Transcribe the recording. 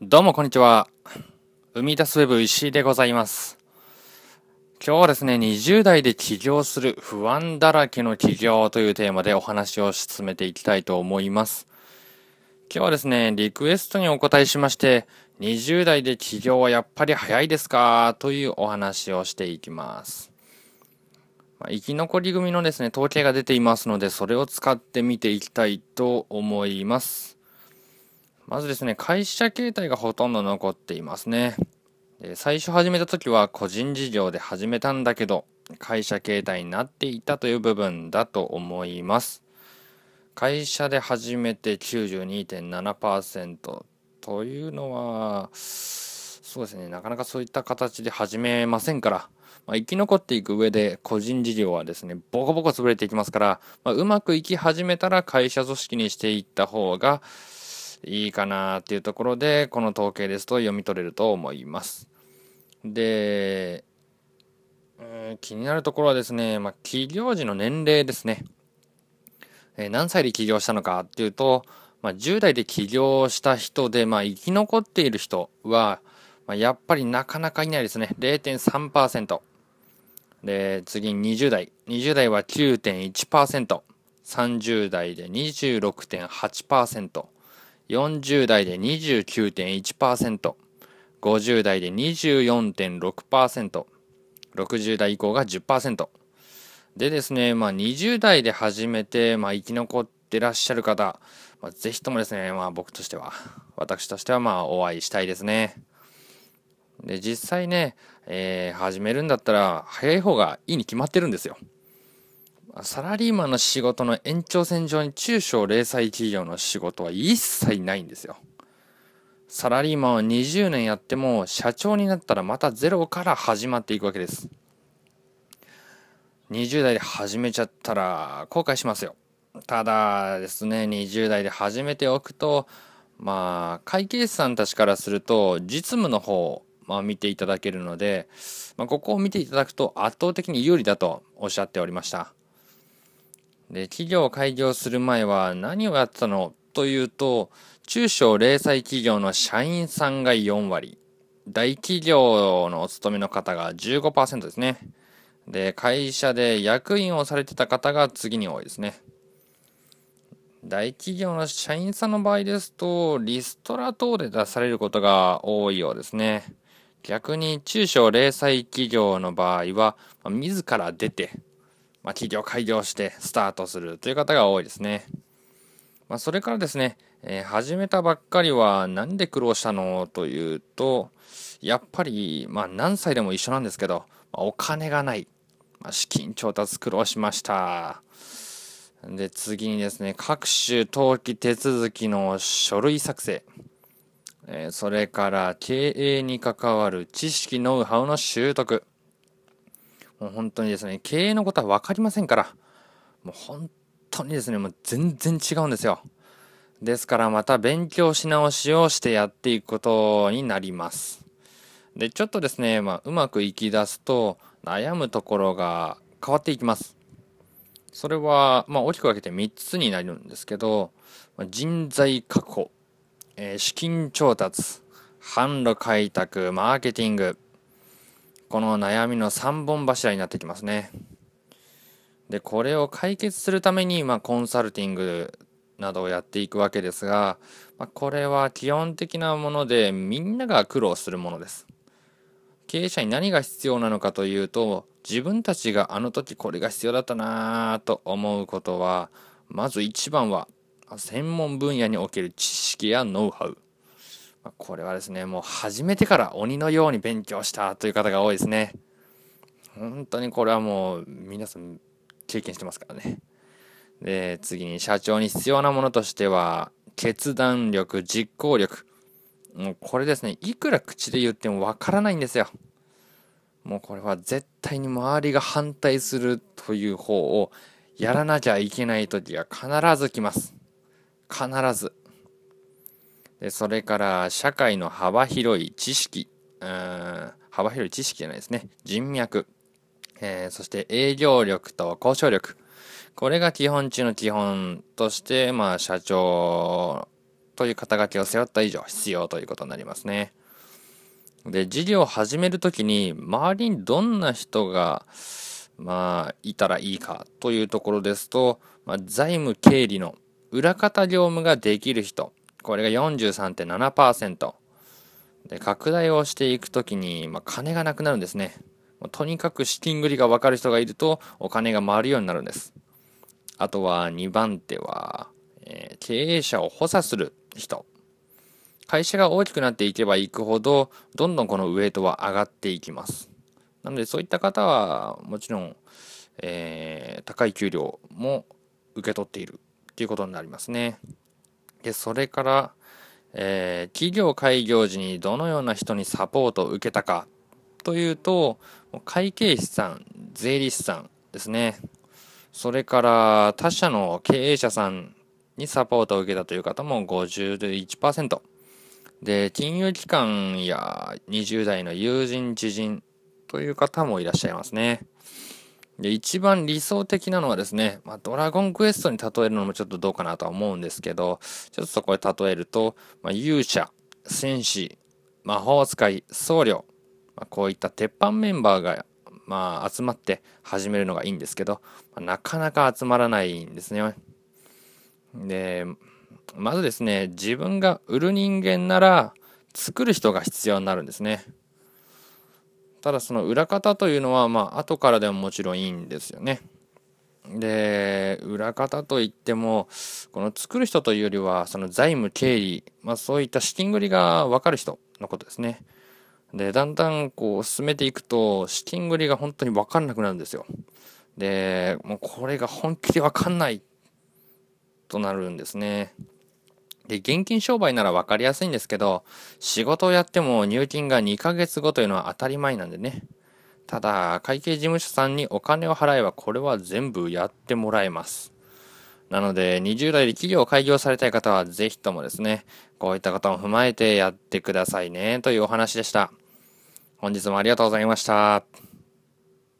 どうもこんにちは。生み出すウェブ石井でございます。今日はですね、20代で起業する不安だらけの起業というテーマでお話を進めていきたいと思います。今日はですね、リクエストにお答えしまして、20代で起業はやっぱり早いですか？というお話をしていきます。まあ生き残り組のですね、統計が出ていますので、それを使って見ていきたいと思います。まずですね、会社形態がほとんど残っていますね。で最初始めた時は個人事業で始めたんだけど、会社形態になっていたという部分だと思います。会社で始めて92.7%というのは、そうですね、なかなかそういった形で始めませんから、まあ、生き残っていく上で個人事業はですね、ボコボコ潰れていきますから、まあ、うまくいき始めたら会社組織にしていった方が、いいかなっていうところでこの統計ですと読み取れると思います。で、うん気になるところはですね、まあ、起業時の年齢ですね。えー何歳で起業したのかっていうと、まあ、10代で起業した人で、まあ、生き残っている人は、まあ、やっぱりなかなかいないですね。0.3%。で、次に20代。20代は9.1%。30代で26.8%。40代で29.1%、50代で24.6%、60代以降が10%。でですね、まあ20代で始めて、まあ生き残ってらっしゃる方、まあ、ぜひともですね、まあ僕としては、私としてはまあお会いしたいですね。で、実際ね、えー始めるんだったら早い方がいいに決まってるんですよ。サラリーマンの仕事の延長線上に中小零細企業の仕事は一切ないんですよ。サラリーマンを20年やっても社長になったらまたゼロから始まっていくわけです。20代で始めちゃったら後悔しますよ。ただですね、20代で始めておくと、まあ、会計士さんたちからすると実務の方まあ、見ていただけるので、まあ、ここを見ていただくと圧倒的に有利だとおっしゃっておりました。で企業を開業する前は何をやってたのというと中小零細企業の社員さんが4割。大企業のお勤めの方が15%ですね。で会社で役員をされてた方が次に多いですね。大企業の社員さんの場合ですとリストラ等で出されることが多いようですね。逆に中小零細企業の場合は、自ら出てまあ、企業開業してスタートするという方が多いですね。まあ、それからですね、えー始めたばっかりは何で苦労したのというと、やっぱり、まあ、何歳でも一緒なんですけど、まあお金がない。まあ、資金調達苦労しました。で、次にですね、各種登記手続きの書類作成。えーそれから経営に関わる知識、ノウハウの習得。もう本当にですね、経営のことは分かりませんから、もう本当にですね、もう全然違うんですよ。ですからまた勉強し直しをしてやっていくことになります。で、ちょっとですね、まあ、うまくいき出すと悩むところが変わっていきます。それは、まあ、大きく分けて3つになるんですけど、人材確保、えー資金調達、販路開拓、マーケティング、この悩みの3本柱になってきますね。で、これを解決するために、まあ、コンサルティングなどをやっていくわけですが、まあ、これは基本的なもので、みんなが苦労するものです。経営者に何が必要なのかというと、自分たちがあの時これが必要だったなぁと思うことは、まず一番は、専門分野における知識やノウハウ。これはですね、もう始めてから鬼のように勉強したという方が多いですね。本当にこれはもう皆さん経験してますからね。で、次に社長に必要なものとしては、決断力、実行力。もうこれですね、いくら口で言ってもわからないんですよ。もうこれは絶対に周りが反対するという方をやらなきゃいけない時が必ず来ます。必ず。でそれから社会の幅広い知識、うん幅広い知識じゃないですね。人脈、えーそして営業力と交渉力。これが基本中の基本として、まあ、社長という肩書きを背負った以上必要ということになりますね。で、事業を始めるときに周りにどんな人がまあいたらいいかというところですと、まあ、財務経理の裏方業務ができる人これが43.7%で拡大をしていくときに、まあ、金がなくなるんですね。とにかく資金繰りが分かる人がいるとお金が回るようになるんです。あとは2番手は、えー、経営者を補佐する人。会社が大きくなっていけばいくほどどんどんこのウエイトは上がっていきます。なのでそういった方はもちろん、えー、高い給料も受け取っているということになりますね。でそれから、えー、企業開業時にどのような人にサポートを受けたかというと会計士さん税理士さんですねそれから他社の経営者さんにサポートを受けたという方も51%で金融機関や20代の友人知人という方もいらっしゃいますね。で、一番理想的なのはですね、まあ、ドラゴンクエストに例えるのもちょっとどうかなとは思うんですけど、ちょっとそこで例えると、まあ、勇者、戦士、魔法使い、僧侶、まあ、こういった鉄板メンバーが、まあ、集まって始めるのがいいんですけど、ま、なかなか集まらないんですね。で、まずですね、自分が売る人間なら、作る人が必要になるんですね。ただその裏方というのはまあ後からでももちろんいいんですよね。で裏方といってもこの作る人というよりはその財務経理、まあ、そういった資金繰りが分かる人のことですね。でだんだんこう進めていくと資金繰りが本当に分かんなくなるんですよ。でもうこれが本気で分かんないとなるんですね。で、現金商売なら分かりやすいんですけど、仕事をやっても入金が2ヶ月後というのは当たり前なんでね。ただ、会計事務所さんにお金を払えばこれは全部やってもらえます。なので、20代で企業を開業されたい方は、ぜひともですね、こういった方も踏まえてやってくださいね、というお話でした。本日もありがとうございました。